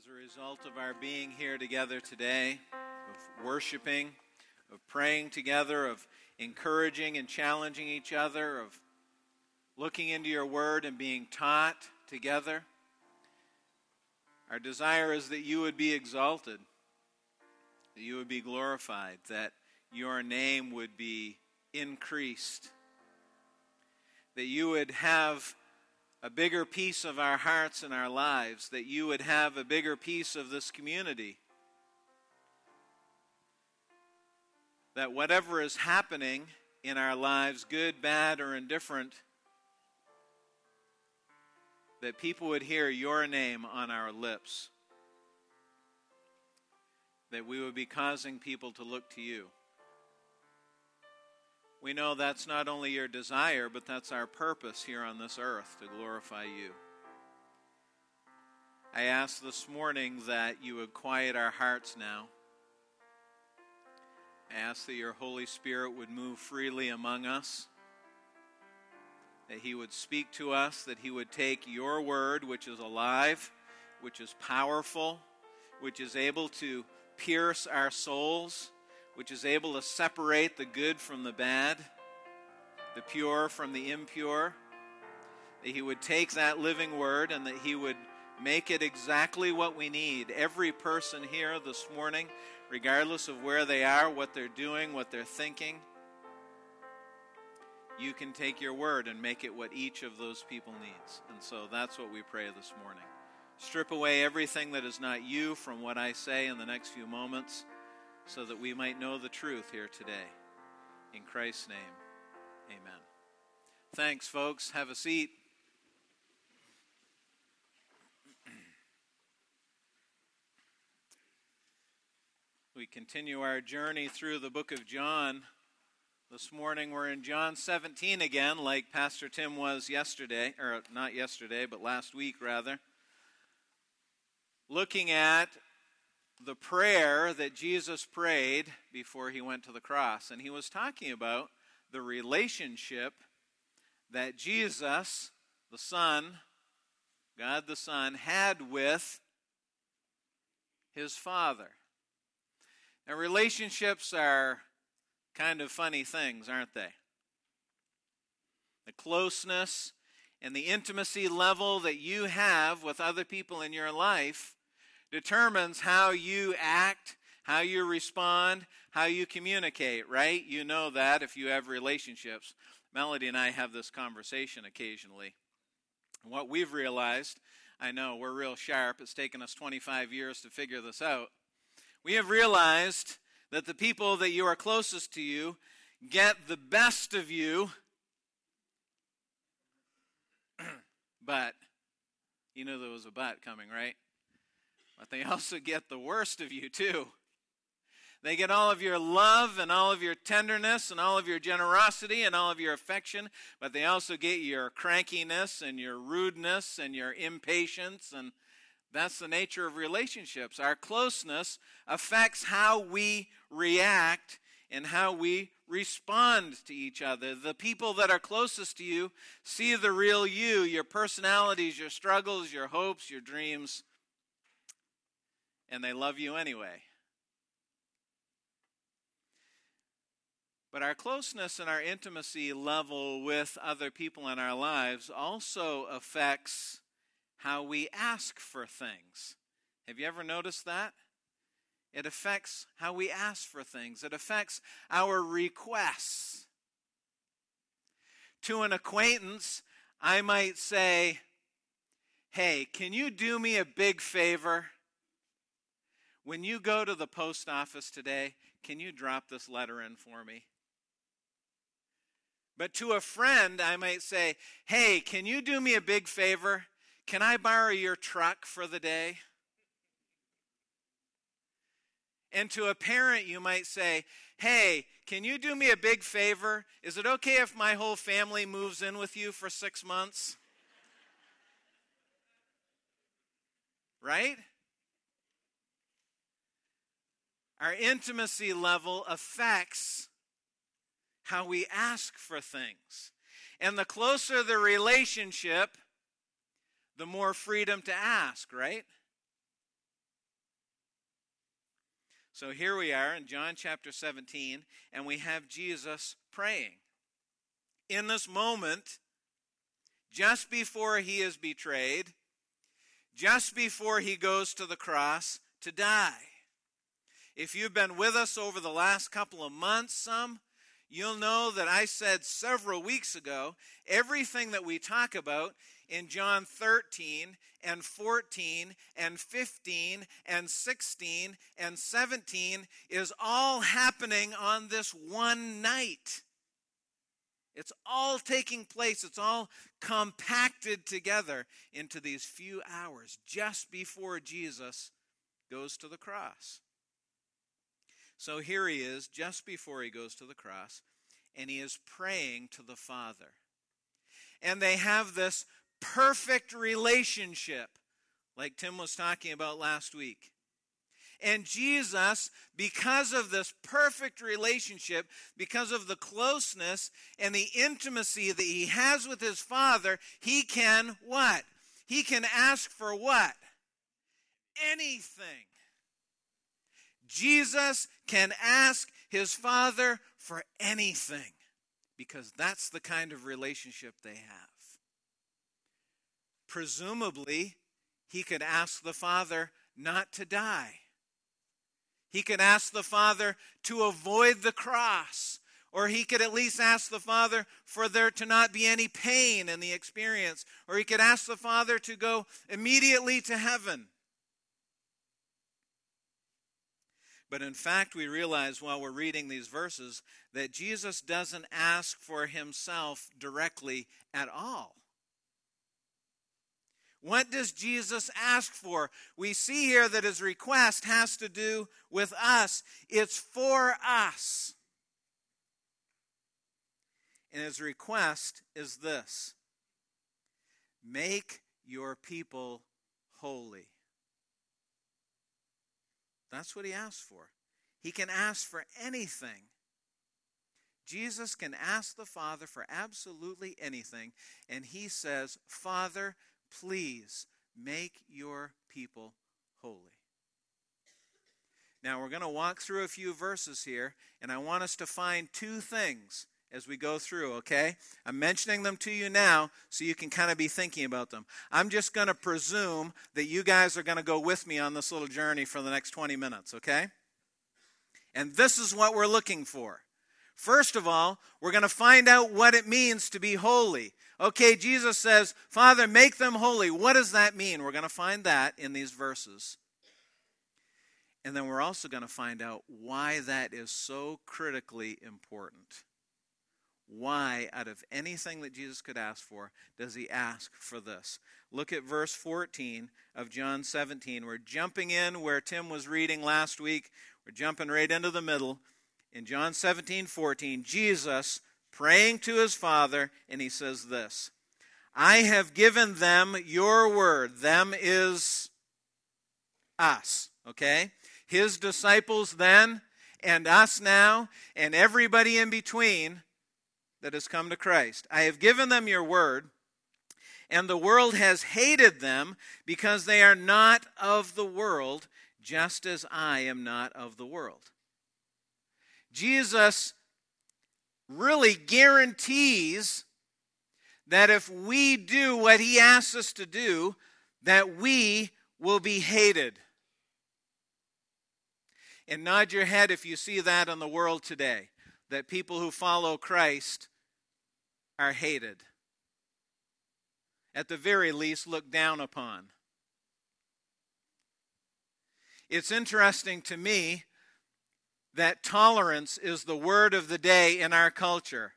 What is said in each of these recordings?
as a result of our being here together today, of worshiping, of praying together, of encouraging and challenging each other, of looking into your word and being taught together. Our desire is that you would be exalted, that you would be glorified, that your name would be increased, that you would have a bigger piece of our hearts and our lives, that you would have a bigger piece of this community. That whatever is happening in our lives, good, bad, or indifferent, that people would hear your name on our lips. That we would be causing people to look to you. We know that's not only your desire, but that's our purpose here on this earth to glorify you. I ask this morning that you would quiet our hearts now. I ask that your Holy Spirit would move freely among us, that He would speak to us, that He would take your word, which is alive, which is powerful, which is able to pierce our souls which is able to separate the good from the bad, the pure from the impure. That He would take that living word and that He would make it exactly what we need. Every person here this morning, regardless of where they are, what they're doing, what they're thinking, you can take your word and make it what each of those people needs. And so that's what we pray this morning. Strip away everything that is not you from what I say in the next few moments so that we might know the truth here today. In Christ's name, amen. Thanks, folks. Have a seat. We continue our journey through the book of John. This morning we're in John 17 again, like Pastor Tim was yesterday, or not yesterday, but last week rather. Looking at the prayer that Jesus prayed before he went to the cross. And he was talking about the relationship that Jesus, the Son, God the Son, had with his Father. Now, relationships are kind of funny things, aren't they? The closeness and the intimacy level that you have with other people in your life determines how you act, how you respond, how you communicate, right? You know that if you have relationships. Melody and I have this conversation occasionally. What we've realized, I know we're real sharp, it's taken us 25 years to figure this out. We have realized that the people that you are closest to you get the best of you, but you know there was a but coming, right? But they also get the worst of you, too. They get all of your love and all of your tenderness and all of your generosity and all of your affection, but they also get your crankiness and your rudeness and your impatience. And that's the nature of relationships. Our closeness affects how we react and how we respond to each other. The people that are closest to you see the real you, your personalities, your struggles, your hopes, your dreams and they love you anyway. But our closeness and our intimacy level with other people in our lives also affects how we ask for things. Have you ever noticed that? It affects how we ask for things, it affects our requests. To an acquaintance, I might say, Hey, can you do me a big favor? When you go to the post office today, can you drop this letter in for me? But to a friend, I might say, Hey, can you do me a big favor? Can I borrow your truck for the day? And to a parent, you might say, Hey, can you do me a big favor? Is it okay if my whole family moves in with you for six months? Right? Our intimacy level affects how we ask for things. And the closer the relationship, the more freedom to ask, right? So here we are in John chapter 17, and we have Jesus praying. In this moment, just before he is betrayed, just before he goes to the cross to die. If you've been with us over the last couple of months, some, you'll know that I said several weeks ago everything that we talk about in John 13 and 14 and 15 and 16 and 17 is all happening on this one night. It's all taking place, it's all compacted together into these few hours just before Jesus goes to the cross. So here he is, just before he goes to the cross, and he is praying to the Father. And they have this perfect relationship, like Tim was talking about last week. And Jesus, because of this perfect relationship, because of the closeness and the intimacy that he has with his Father, he can what? He can ask for what? Anything. Jesus can ask his Father for anything because that's the kind of relationship they have. Presumably, he could ask the Father not to die. He could ask the Father to avoid the cross, or he could at least ask the Father for there to not be any pain in the experience, or he could ask the Father to go immediately to heaven. But in fact, we realize while we're reading these verses that Jesus doesn't ask for himself directly at all. What does Jesus ask for? We see here that his request has to do with us, it's for us. And his request is this make your people holy. That's what he asks for. He can ask for anything. Jesus can ask the Father for absolutely anything, and he says, Father, please make your people holy. Now, we're going to walk through a few verses here, and I want us to find two things as we go through, okay? I'm mentioning them to you now so you can kind of be thinking about them. I'm just going to presume that you guys are going to go with me on this little journey for the next 20 minutes, okay? And this is what we're looking for. First of all, we're going to find out what it means to be holy. Okay, Jesus says, Father, make them holy. What does that mean? We're going to find that in these verses. And then we're also going to find out why that is so critically important. Why, out of anything that Jesus could ask for, does he ask for this? Look at verse 14 of John 17. We're jumping in where Tim was reading last week. We're jumping right into the middle. In John 17, 14, Jesus praying to his Father, and he says this I have given them your word. Them is us, okay? His disciples then, and us now, and everybody in between that has come to Christ. I have given them your word, and the world has hated them because they are not of the world, just as I am not of the world. Jesus really guarantees that if we do what he asks us to do, that we will be hated. And nod your head if you see that in the world today, that people who follow Christ are hated. At the very least, looked down upon. It's interesting to me that tolerance is the word of the day in our culture.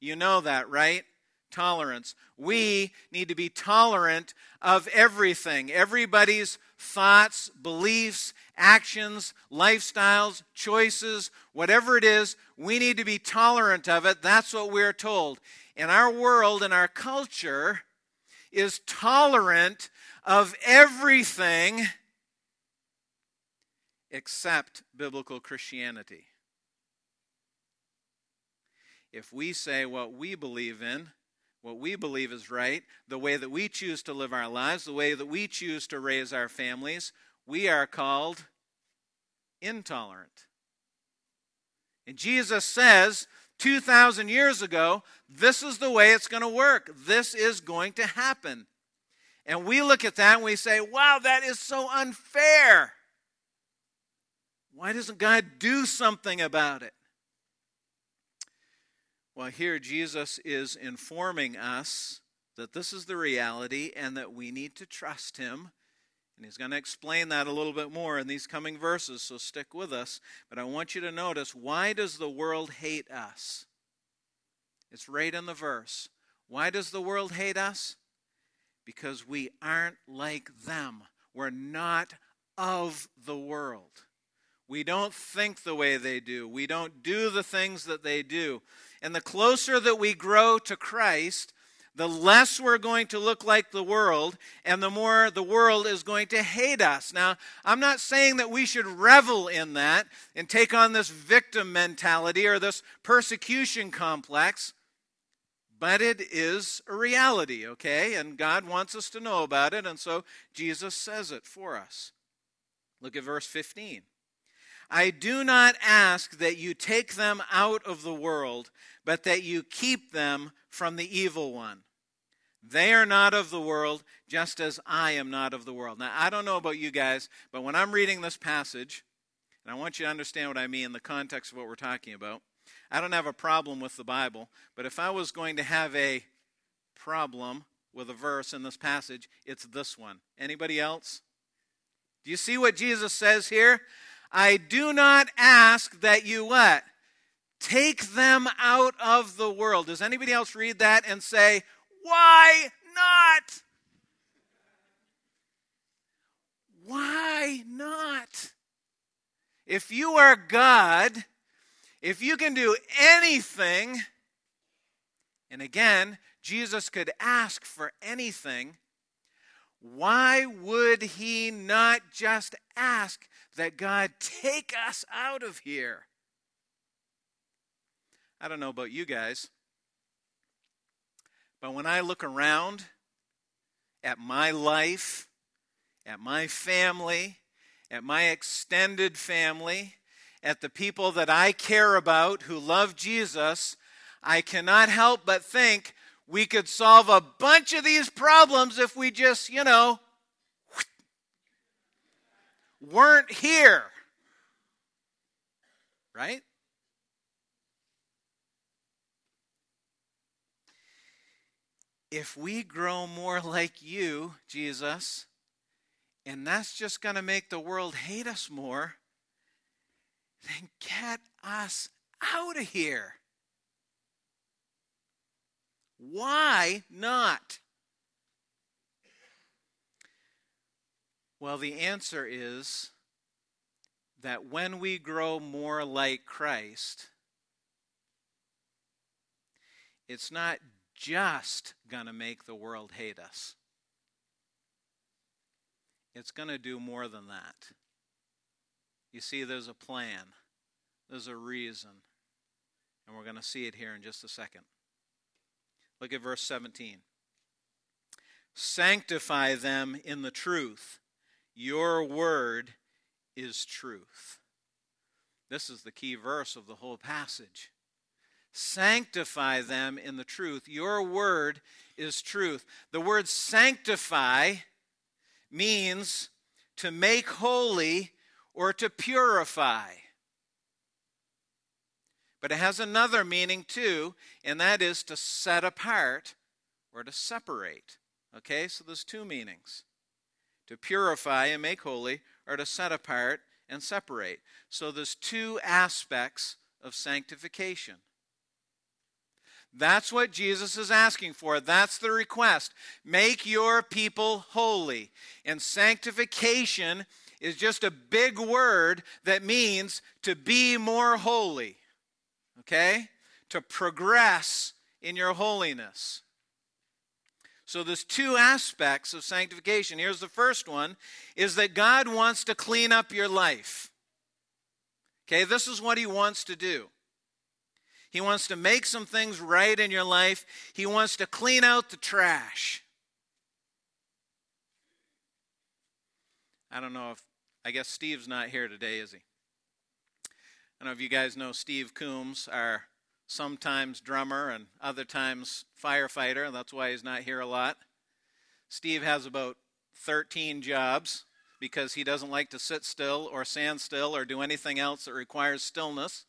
You know that, right? Tolerance. We need to be tolerant of everything, everybody's thoughts, beliefs, actions, lifestyles, choices, whatever it is, we need to be tolerant of it. That's what we're told. And our world and our culture is tolerant of everything except biblical Christianity. If we say what we believe in, what we believe is right, the way that we choose to live our lives, the way that we choose to raise our families, we are called intolerant. And Jesus says 2,000 years ago, this is the way it's going to work. This is going to happen. And we look at that and we say, wow, that is so unfair. Why doesn't God do something about it? Well, here Jesus is informing us that this is the reality and that we need to trust Him. And He's going to explain that a little bit more in these coming verses, so stick with us. But I want you to notice why does the world hate us? It's right in the verse. Why does the world hate us? Because we aren't like them. We're not of the world. We don't think the way they do. We don't do the things that they do. And the closer that we grow to Christ, the less we're going to look like the world, and the more the world is going to hate us. Now, I'm not saying that we should revel in that and take on this victim mentality or this persecution complex, but it is a reality, okay? And God wants us to know about it, and so Jesus says it for us. Look at verse 15. I do not ask that you take them out of the world, but that you keep them from the evil one. They are not of the world, just as I am not of the world. Now, I don't know about you guys, but when I'm reading this passage, and I want you to understand what I mean in the context of what we're talking about, I don't have a problem with the Bible, but if I was going to have a problem with a verse in this passage, it's this one. Anybody else? Do you see what Jesus says here? I do not ask that you what? Take them out of the world. Does anybody else read that and say, why not? Why not? If you are God, if you can do anything, and again, Jesus could ask for anything, why would he not just ask that God take us out of here. I don't know about you guys, but when I look around at my life, at my family, at my extended family, at the people that I care about who love Jesus, I cannot help but think we could solve a bunch of these problems if we just, you know, weren't here. Right? If we grow more like you, Jesus, and that's just going to make the world hate us more, then get us out of here. Why not? Well, the answer is that when we grow more like Christ, it's not just going to make the world hate us. It's going to do more than that. You see, there's a plan, there's a reason, and we're going to see it here in just a second. Look at verse 17. Sanctify them in the truth. Your word is truth. This is the key verse of the whole passage. Sanctify them in the truth. Your word is truth. The word sanctify means to make holy or to purify. But it has another meaning too, and that is to set apart or to separate. Okay, so there's two meanings to purify and make holy, or to set apart and separate. So there's two aspects of sanctification. That's what Jesus is asking for. That's the request. Make your people holy. And sanctification is just a big word that means to be more holy. Okay? To progress in your holiness. So there's two aspects of sanctification. Here's the first one is that God wants to clean up your life. Okay, this is what he wants to do. He wants to make some things right in your life. He wants to clean out the trash. I don't know if I guess Steve's not here today, is he? I don't know if you guys know Steve Coombs, our sometimes drummer and other times firefighter. That's why he's not here a lot. Steve has about 13 jobs because he doesn't like to sit still or stand still or do anything else that requires stillness.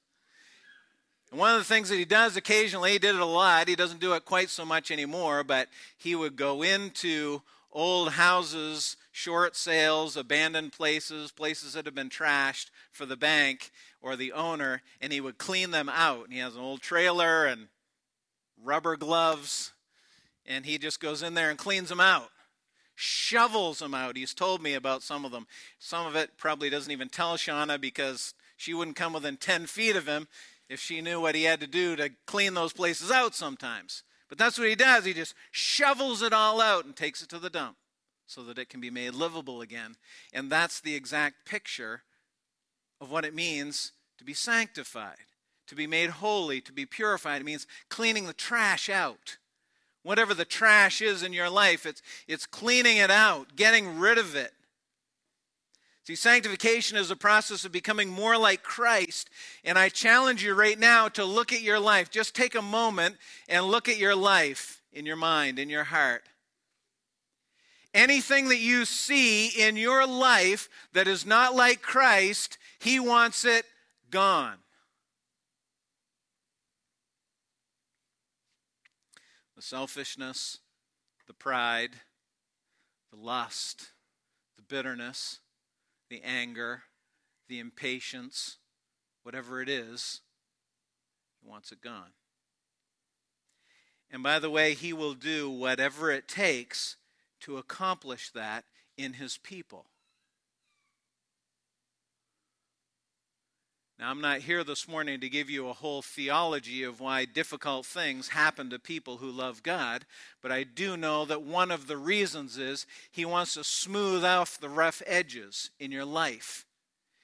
And one of the things that he does occasionally, he did it a lot, he doesn't do it quite so much anymore, but he would go into old houses, short sales, abandoned places, places that have been trashed for the bank or the owner, and he would clean them out. And he has an old trailer and rubber gloves, and he just goes in there and cleans them out. Shovels them out. He's told me about some of them. Some of it probably doesn't even tell Shauna because she wouldn't come within 10 feet of him if she knew what he had to do to clean those places out sometimes. But that's what he does. He just shovels it all out and takes it to the dump so that it can be made livable again. And that's the exact picture of what it means to be sanctified, to be made holy, to be purified. It means cleaning the trash out. Whatever the trash is in your life, it's, it's cleaning it out, getting rid of it. See, sanctification is a process of becoming more like Christ. And I challenge you right now to look at your life. Just take a moment and look at your life in your mind, in your heart. Anything that you see in your life that is not like Christ, He wants it gone. The selfishness, the pride, the lust, the bitterness, the anger, the impatience, whatever it is, He wants it gone. And by the way, He will do whatever it takes to accomplish that in his people. Now, I'm not here this morning to give you a whole theology of why difficult things happen to people who love God, but I do know that one of the reasons is He wants to smooth off the rough edges in your life.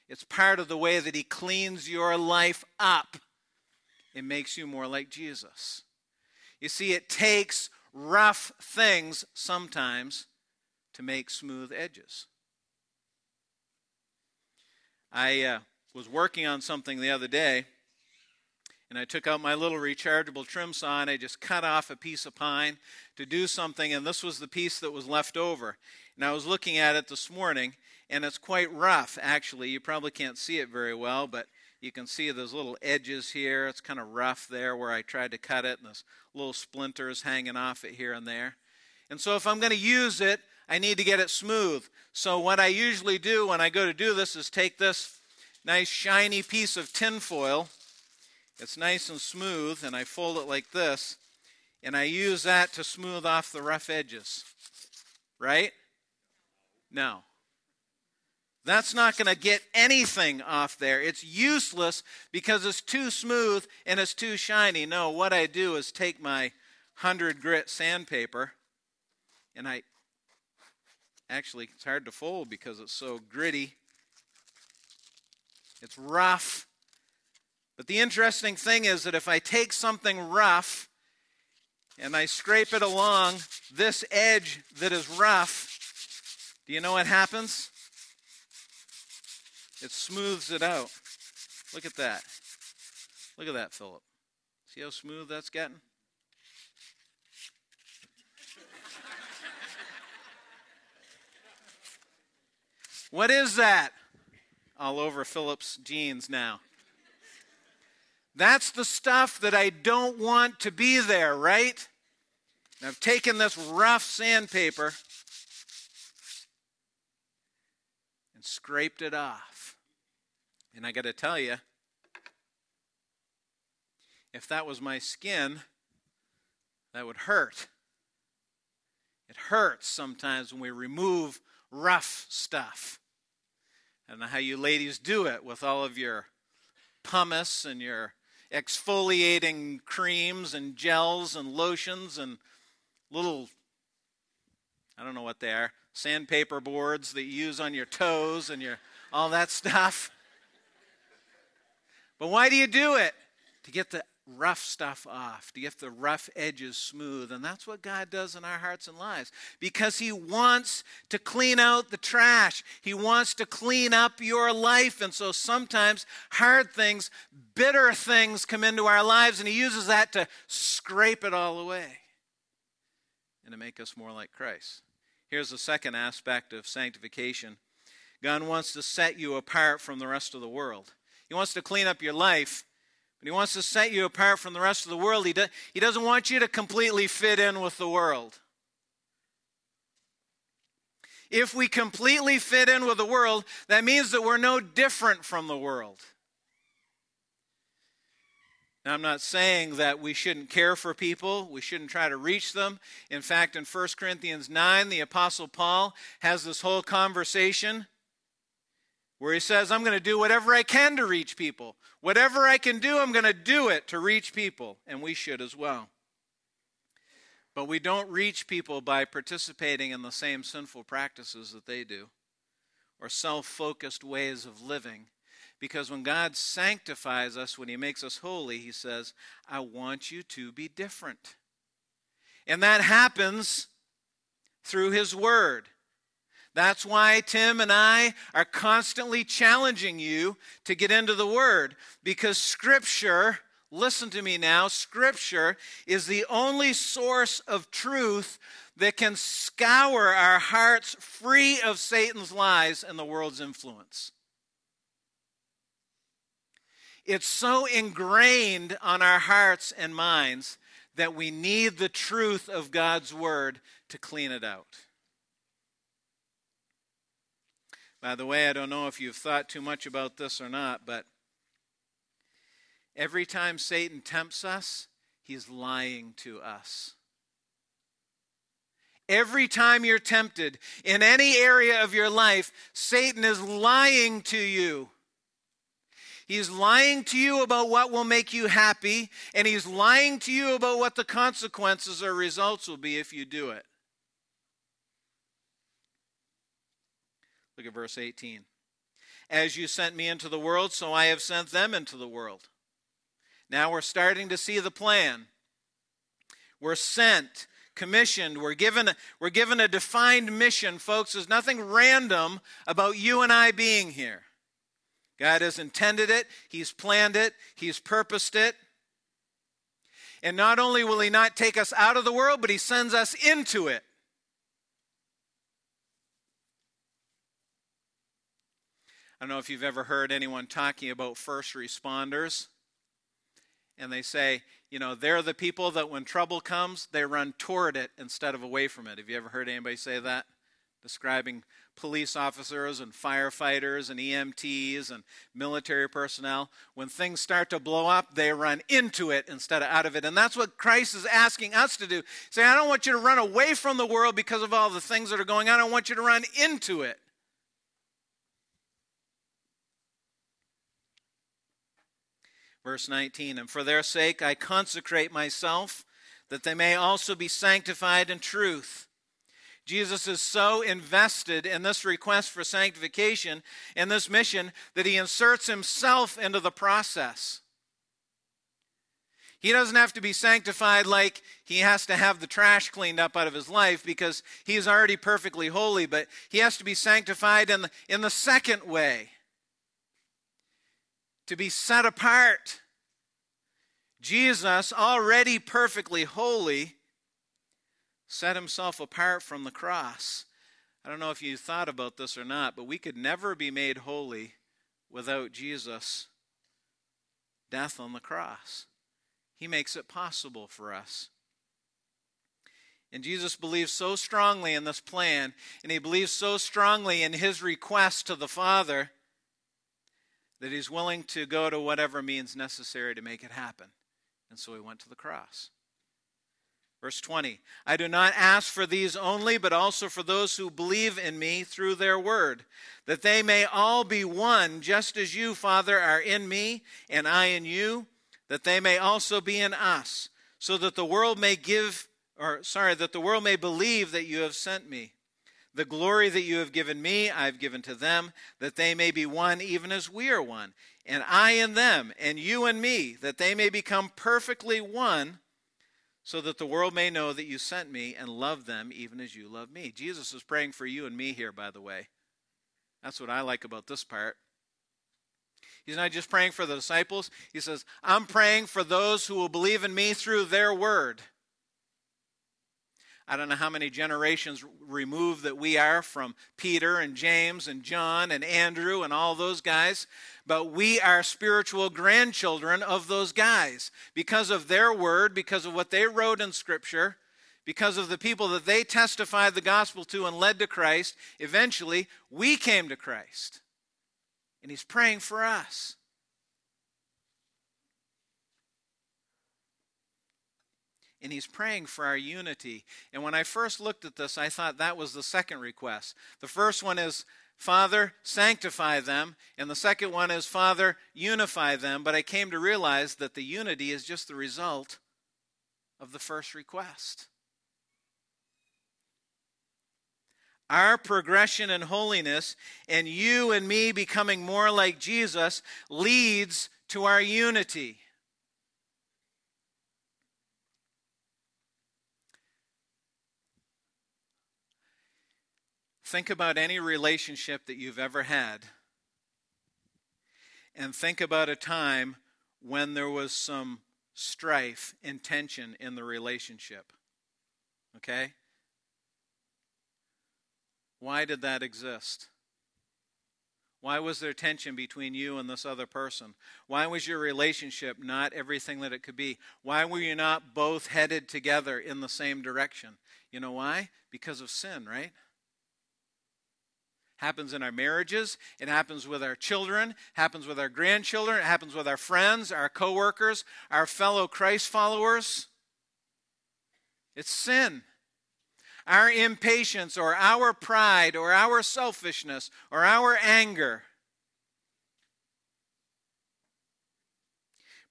It's part of the way that He cleans your life up. It makes you more like Jesus. You see, it takes rough things sometimes to make smooth edges. I uh, was working on something the other day, and I took out my little rechargeable trim saw and I just cut off a piece of pine to do something, and this was the piece that was left over. And I was looking at it this morning, and it's quite rough, actually. You probably can't see it very well, but you can see those little edges here. It's kind of rough there where I tried to cut it, and those little splinters hanging off it here and there. And so, if I'm going to use it, I need to get it smooth. So, what I usually do when I go to do this is take this nice shiny piece of tinfoil. It's nice and smooth, and I fold it like this, and I use that to smooth off the rough edges. Right? No. That's not going to get anything off there. It's useless because it's too smooth and it's too shiny. No, what I do is take my 100 grit sandpaper and I actually, it's hard to fold because it's so gritty. It's rough. But the interesting thing is that if I take something rough and I scrape it along this edge that is rough, do you know what happens? It smooths it out. Look at that. Look at that, Philip. See how smooth that's getting? What is that? All over Philip's jeans now. That's the stuff that I don't want to be there, right? And I've taken this rough sandpaper and scraped it off. And I got to tell you, if that was my skin, that would hurt. It hurts sometimes when we remove rough stuff. I don't know how you ladies do it with all of your pumice and your exfoliating creams and gels and lotions and little, I don't know what they are, sandpaper boards that you use on your toes and your all that stuff. But why do you do it? To get the rough stuff off, to get the rough edges smooth. And that's what God does in our hearts and lives because He wants to clean out the trash. He wants to clean up your life. And so sometimes hard things, bitter things come into our lives, and He uses that to scrape it all away and to make us more like Christ. Here's the second aspect of sanctification God wants to set you apart from the rest of the world. He wants to clean up your life but he wants to set you apart from the rest of the world. He, do, he doesn't want you to completely fit in with the world. If we completely fit in with the world, that means that we're no different from the world. Now, I'm not saying that we shouldn't care for people, we shouldn't try to reach them. In fact, in 1 Corinthians 9, the Apostle Paul has this whole conversation where he says, I'm going to do whatever I can to reach people. Whatever I can do, I'm going to do it to reach people, and we should as well. But we don't reach people by participating in the same sinful practices that they do or self focused ways of living. Because when God sanctifies us, when He makes us holy, He says, I want you to be different. And that happens through His Word. That's why Tim and I are constantly challenging you to get into the Word because Scripture, listen to me now, Scripture is the only source of truth that can scour our hearts free of Satan's lies and the world's influence. It's so ingrained on our hearts and minds that we need the truth of God's Word to clean it out. By the way, I don't know if you've thought too much about this or not, but every time Satan tempts us, he's lying to us. Every time you're tempted in any area of your life, Satan is lying to you. He's lying to you about what will make you happy, and he's lying to you about what the consequences or results will be if you do it. Look at verse 18. As you sent me into the world, so I have sent them into the world. Now we're starting to see the plan. We're sent, commissioned, we're given, we're given a defined mission, folks. There's nothing random about you and I being here. God has intended it, He's planned it, He's purposed it. And not only will He not take us out of the world, but He sends us into it. I don't know if you've ever heard anyone talking about first responders. And they say, you know, they're the people that when trouble comes, they run toward it instead of away from it. Have you ever heard anybody say that? Describing police officers and firefighters and EMTs and military personnel. When things start to blow up, they run into it instead of out of it. And that's what Christ is asking us to do. Say, I don't want you to run away from the world because of all the things that are going on. I want you to run into it. Verse 19, and for their sake I consecrate myself, that they may also be sanctified in truth. Jesus is so invested in this request for sanctification and this mission that he inserts himself into the process. He doesn't have to be sanctified like he has to have the trash cleaned up out of his life because he is already perfectly holy, but he has to be sanctified in the, in the second way to be set apart. Jesus, already perfectly holy, set himself apart from the cross. I don't know if you thought about this or not, but we could never be made holy without Jesus' death on the cross. He makes it possible for us. And Jesus believes so strongly in this plan, and he believes so strongly in his request to the Father that he's willing to go to whatever means necessary to make it happen. And so he went to the cross. Verse 20 I do not ask for these only, but also for those who believe in me through their word, that they may all be one, just as you, Father, are in me, and I in you, that they may also be in us, so that the world may give, or sorry, that the world may believe that you have sent me. The glory that you have given me, I've given to them, that they may be one even as we are one. And I in them, and you and me, that they may become perfectly one, so that the world may know that you sent me and love them even as you love me. Jesus is praying for you and me here, by the way. That's what I like about this part. He's not just praying for the disciples, he says, I'm praying for those who will believe in me through their word. I don't know how many generations removed that we are from Peter and James and John and Andrew and all those guys, but we are spiritual grandchildren of those guys because of their word, because of what they wrote in Scripture, because of the people that they testified the gospel to and led to Christ. Eventually, we came to Christ. And He's praying for us. And he's praying for our unity. And when I first looked at this, I thought that was the second request. The first one is, Father, sanctify them. And the second one is, Father, unify them. But I came to realize that the unity is just the result of the first request. Our progression in holiness and you and me becoming more like Jesus leads to our unity. Think about any relationship that you've ever had. And think about a time when there was some strife and tension in the relationship. Okay? Why did that exist? Why was there tension between you and this other person? Why was your relationship not everything that it could be? Why were you not both headed together in the same direction? You know why? Because of sin, right? Happens in our marriages it happens with our children happens with our grandchildren it happens with our friends our coworkers our fellow christ followers it's sin our impatience or our pride or our selfishness or our anger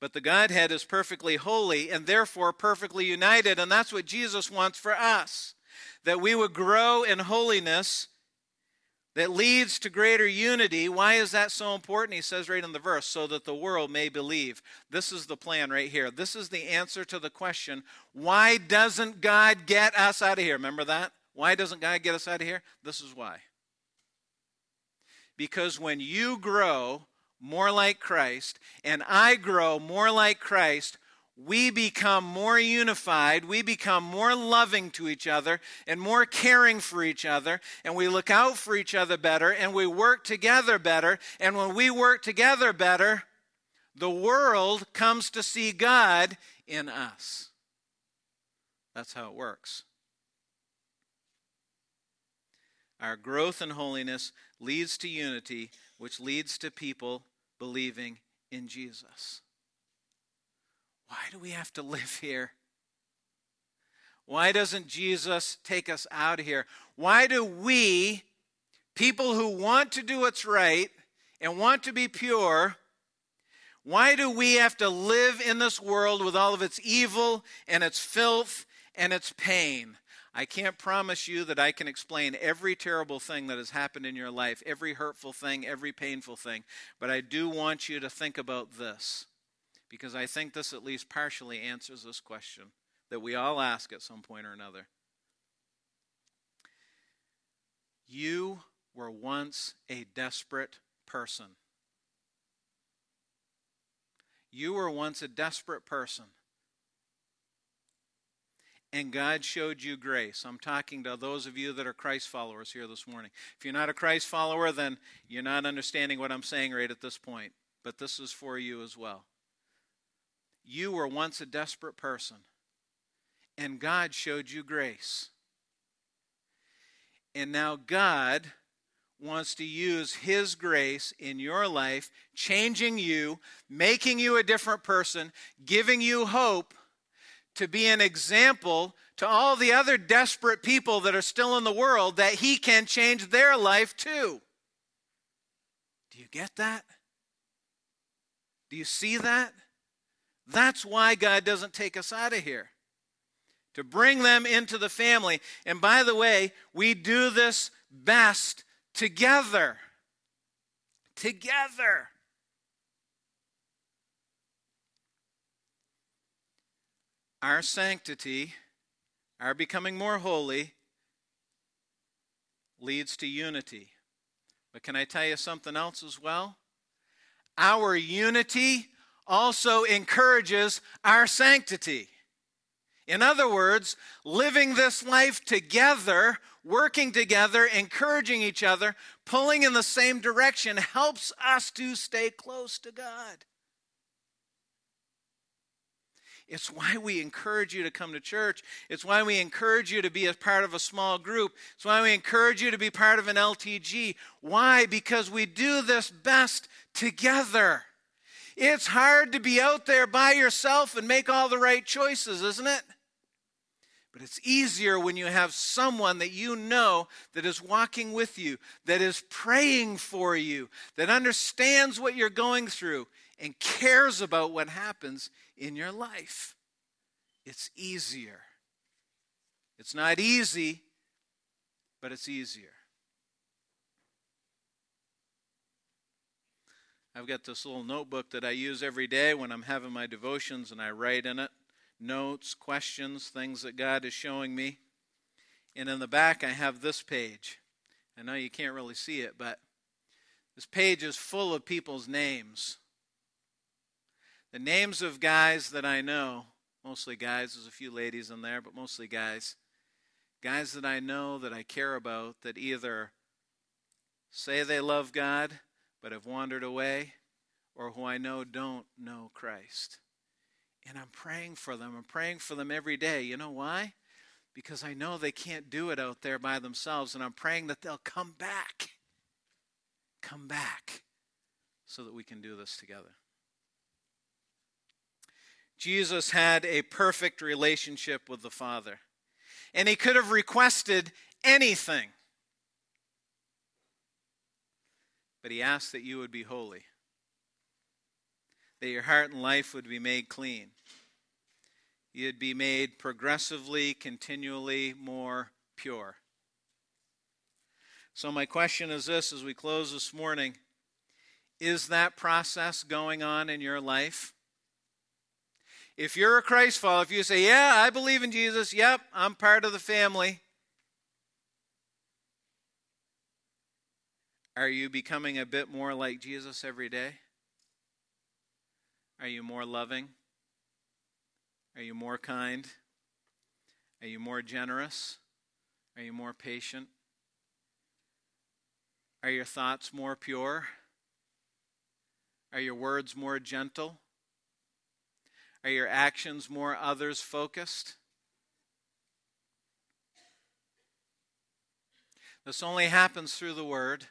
But the Godhead is perfectly holy and therefore perfectly united. And that's what Jesus wants for us that we would grow in holiness that leads to greater unity. Why is that so important? He says right in the verse, so that the world may believe. This is the plan right here. This is the answer to the question why doesn't God get us out of here? Remember that? Why doesn't God get us out of here? This is why. Because when you grow more like Christ and I grow more like Christ, we become more unified, we become more loving to each other and more caring for each other, and we look out for each other better, and we work together better. And when we work together better, the world comes to see God in us. That's how it works. Our growth in holiness leads to unity, which leads to people believing in Jesus. Why do we have to live here? Why doesn't Jesus take us out of here? Why do we, people who want to do what's right and want to be pure, why do we have to live in this world with all of its evil and its filth and its pain? I can't promise you that I can explain every terrible thing that has happened in your life, every hurtful thing, every painful thing, but I do want you to think about this because I think this at least partially answers this question that we all ask at some point or another. You were once a desperate person. You were once a desperate person. And God showed you grace. I'm talking to those of you that are Christ followers here this morning. If you're not a Christ follower, then you're not understanding what I'm saying right at this point. But this is for you as well. You were once a desperate person, and God showed you grace. And now God wants to use His grace in your life, changing you, making you a different person, giving you hope to be an example to all the other desperate people that are still in the world that He can change their life too. Do you get that? Do you see that? That's why God doesn't take us out of here. to bring them into the family. And by the way, we do this best together. Together. Our sanctity, our becoming more holy, leads to unity. But can I tell you something else as well? Our unity also encourages our sanctity. In other words, living this life together, working together, encouraging each other, pulling in the same direction helps us to stay close to God. It's why we encourage you to come to church. It's why we encourage you to be a part of a small group. It's why we encourage you to be part of an LTG. Why? Because we do this best together. It's hard to be out there by yourself and make all the right choices, isn't it? But it's easier when you have someone that you know that is walking with you, that is praying for you, that understands what you're going through, and cares about what happens in your life. It's easier. It's not easy, but it's easier. I've got this little notebook that I use every day when I'm having my devotions, and I write in it notes, questions, things that God is showing me. And in the back, I have this page. I know you can't really see it, but this page is full of people's names. The names of guys that I know, mostly guys, there's a few ladies in there, but mostly guys. Guys that I know that I care about that either say they love God but have wandered away, or who I know don't know Christ. And I'm praying for them. I'm praying for them every day. You know why? Because I know they can't do it out there by themselves, and I'm praying that they'll come back. Come back so that we can do this together. Jesus had a perfect relationship with the Father, and he could have requested anything. But he asked that you would be holy, that your heart and life would be made clean. You'd be made progressively, continually more pure. So, my question is this as we close this morning Is that process going on in your life? If you're a Christ follower, if you say, Yeah, I believe in Jesus, yep, I'm part of the family, Are you becoming a bit more like Jesus every day? Are you more loving? Are you more kind? Are you more generous? Are you more patient? Are your thoughts more pure? Are your words more gentle? Are your actions more others focused? This only happens through the Word.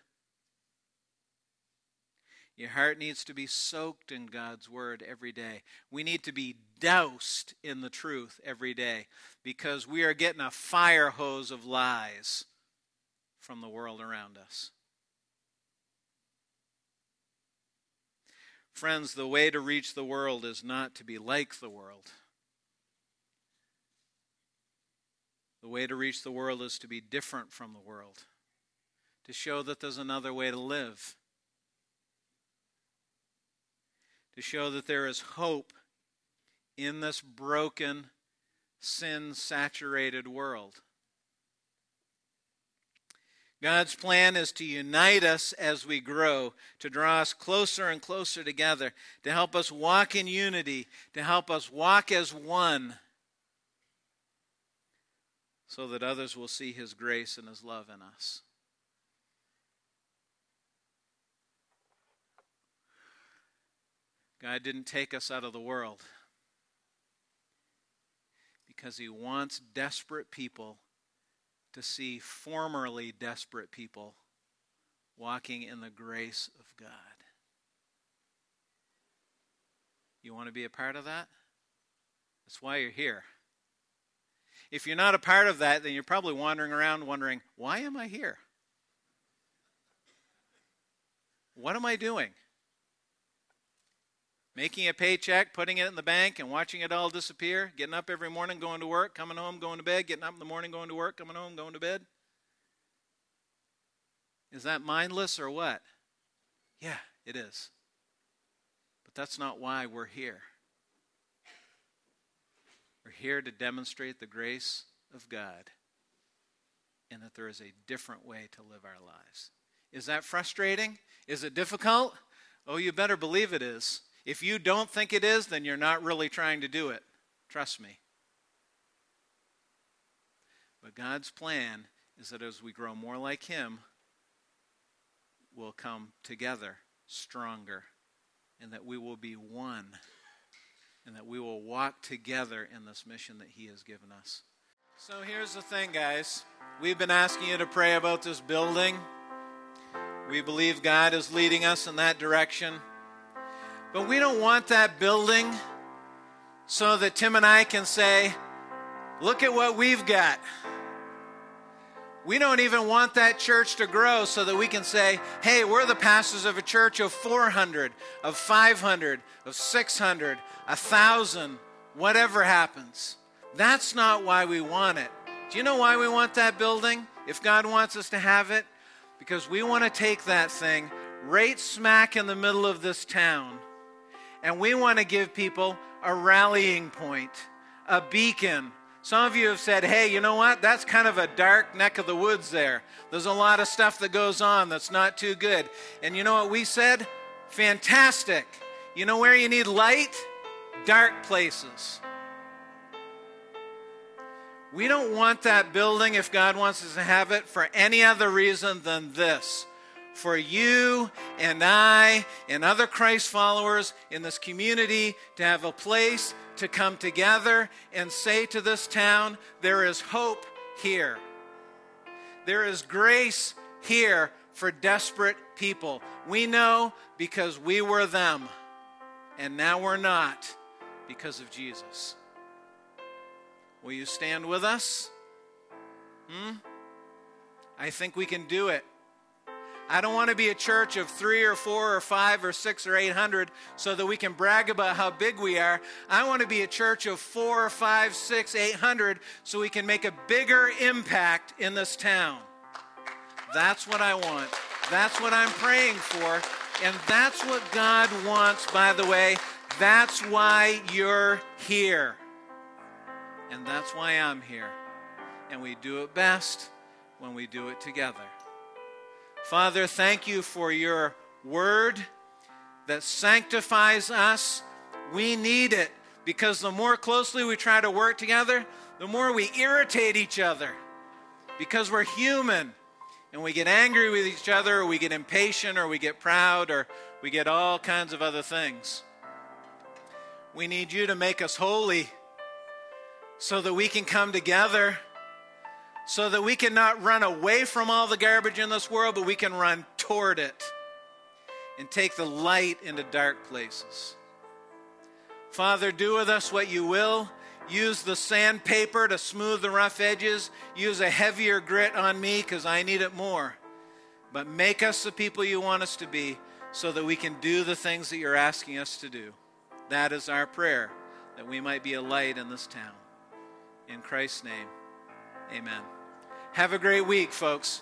Your heart needs to be soaked in God's word every day. We need to be doused in the truth every day because we are getting a fire hose of lies from the world around us. Friends, the way to reach the world is not to be like the world. The way to reach the world is to be different from the world, to show that there's another way to live to show that there is hope in this broken, sin saturated world. God's plan is to unite us as we grow, to draw us closer and closer together, to help us walk in unity, to help us walk as one, so that others will see His grace and His love in us. God didn't take us out of the world because He wants desperate people to see formerly desperate people walking in the grace of God. You want to be a part of that? That's why you're here. If you're not a part of that, then you're probably wandering around wondering, why am I here? What am I doing? Making a paycheck, putting it in the bank, and watching it all disappear, getting up every morning, going to work, coming home, going to bed, getting up in the morning, going to work, coming home, going to bed? Is that mindless or what? Yeah, it is. But that's not why we're here. We're here to demonstrate the grace of God and that there is a different way to live our lives. Is that frustrating? Is it difficult? Oh, you better believe it is. If you don't think it is, then you're not really trying to do it. Trust me. But God's plan is that as we grow more like Him, we'll come together stronger and that we will be one and that we will walk together in this mission that He has given us. So here's the thing, guys. We've been asking you to pray about this building. We believe God is leading us in that direction. But we don't want that building so that Tim and I can say, look at what we've got. We don't even want that church to grow so that we can say, hey, we're the pastors of a church of 400, of 500, of 600, 1,000, whatever happens. That's not why we want it. Do you know why we want that building? If God wants us to have it? Because we want to take that thing right smack in the middle of this town and we want to give people a rallying point, a beacon. Some of you have said, hey, you know what? That's kind of a dark neck of the woods there. There's a lot of stuff that goes on that's not too good. And you know what we said? Fantastic. You know where you need light? Dark places. We don't want that building, if God wants us to have it, for any other reason than this. For you and I and other Christ followers in this community to have a place to come together and say to this town, there is hope here. There is grace here for desperate people. We know because we were them, and now we're not because of Jesus. Will you stand with us? Hmm? I think we can do it. I don't want to be a church of three or four or five or six or eight hundred so that we can brag about how big we are. I want to be a church of four or five, six, eight hundred so we can make a bigger impact in this town. That's what I want. That's what I'm praying for. And that's what God wants, by the way. That's why you're here. And that's why I'm here. And we do it best when we do it together. Father, thank you for your word that sanctifies us. We need it because the more closely we try to work together, the more we irritate each other because we're human and we get angry with each other, or we get impatient, or we get proud, or we get all kinds of other things. We need you to make us holy so that we can come together, so that we can not run away from all the garbage in this world, but we can run toward it and take the light into dark places. Father, do with us what you will. Use the sandpaper to smooth the rough edges. Use a heavier grit on me because I need it more. But make us the people you want us to be so that we can do the things that you're asking us to do. That is our prayer, that we might be a light in this town. In Christ's name, amen. Have a great week, folks.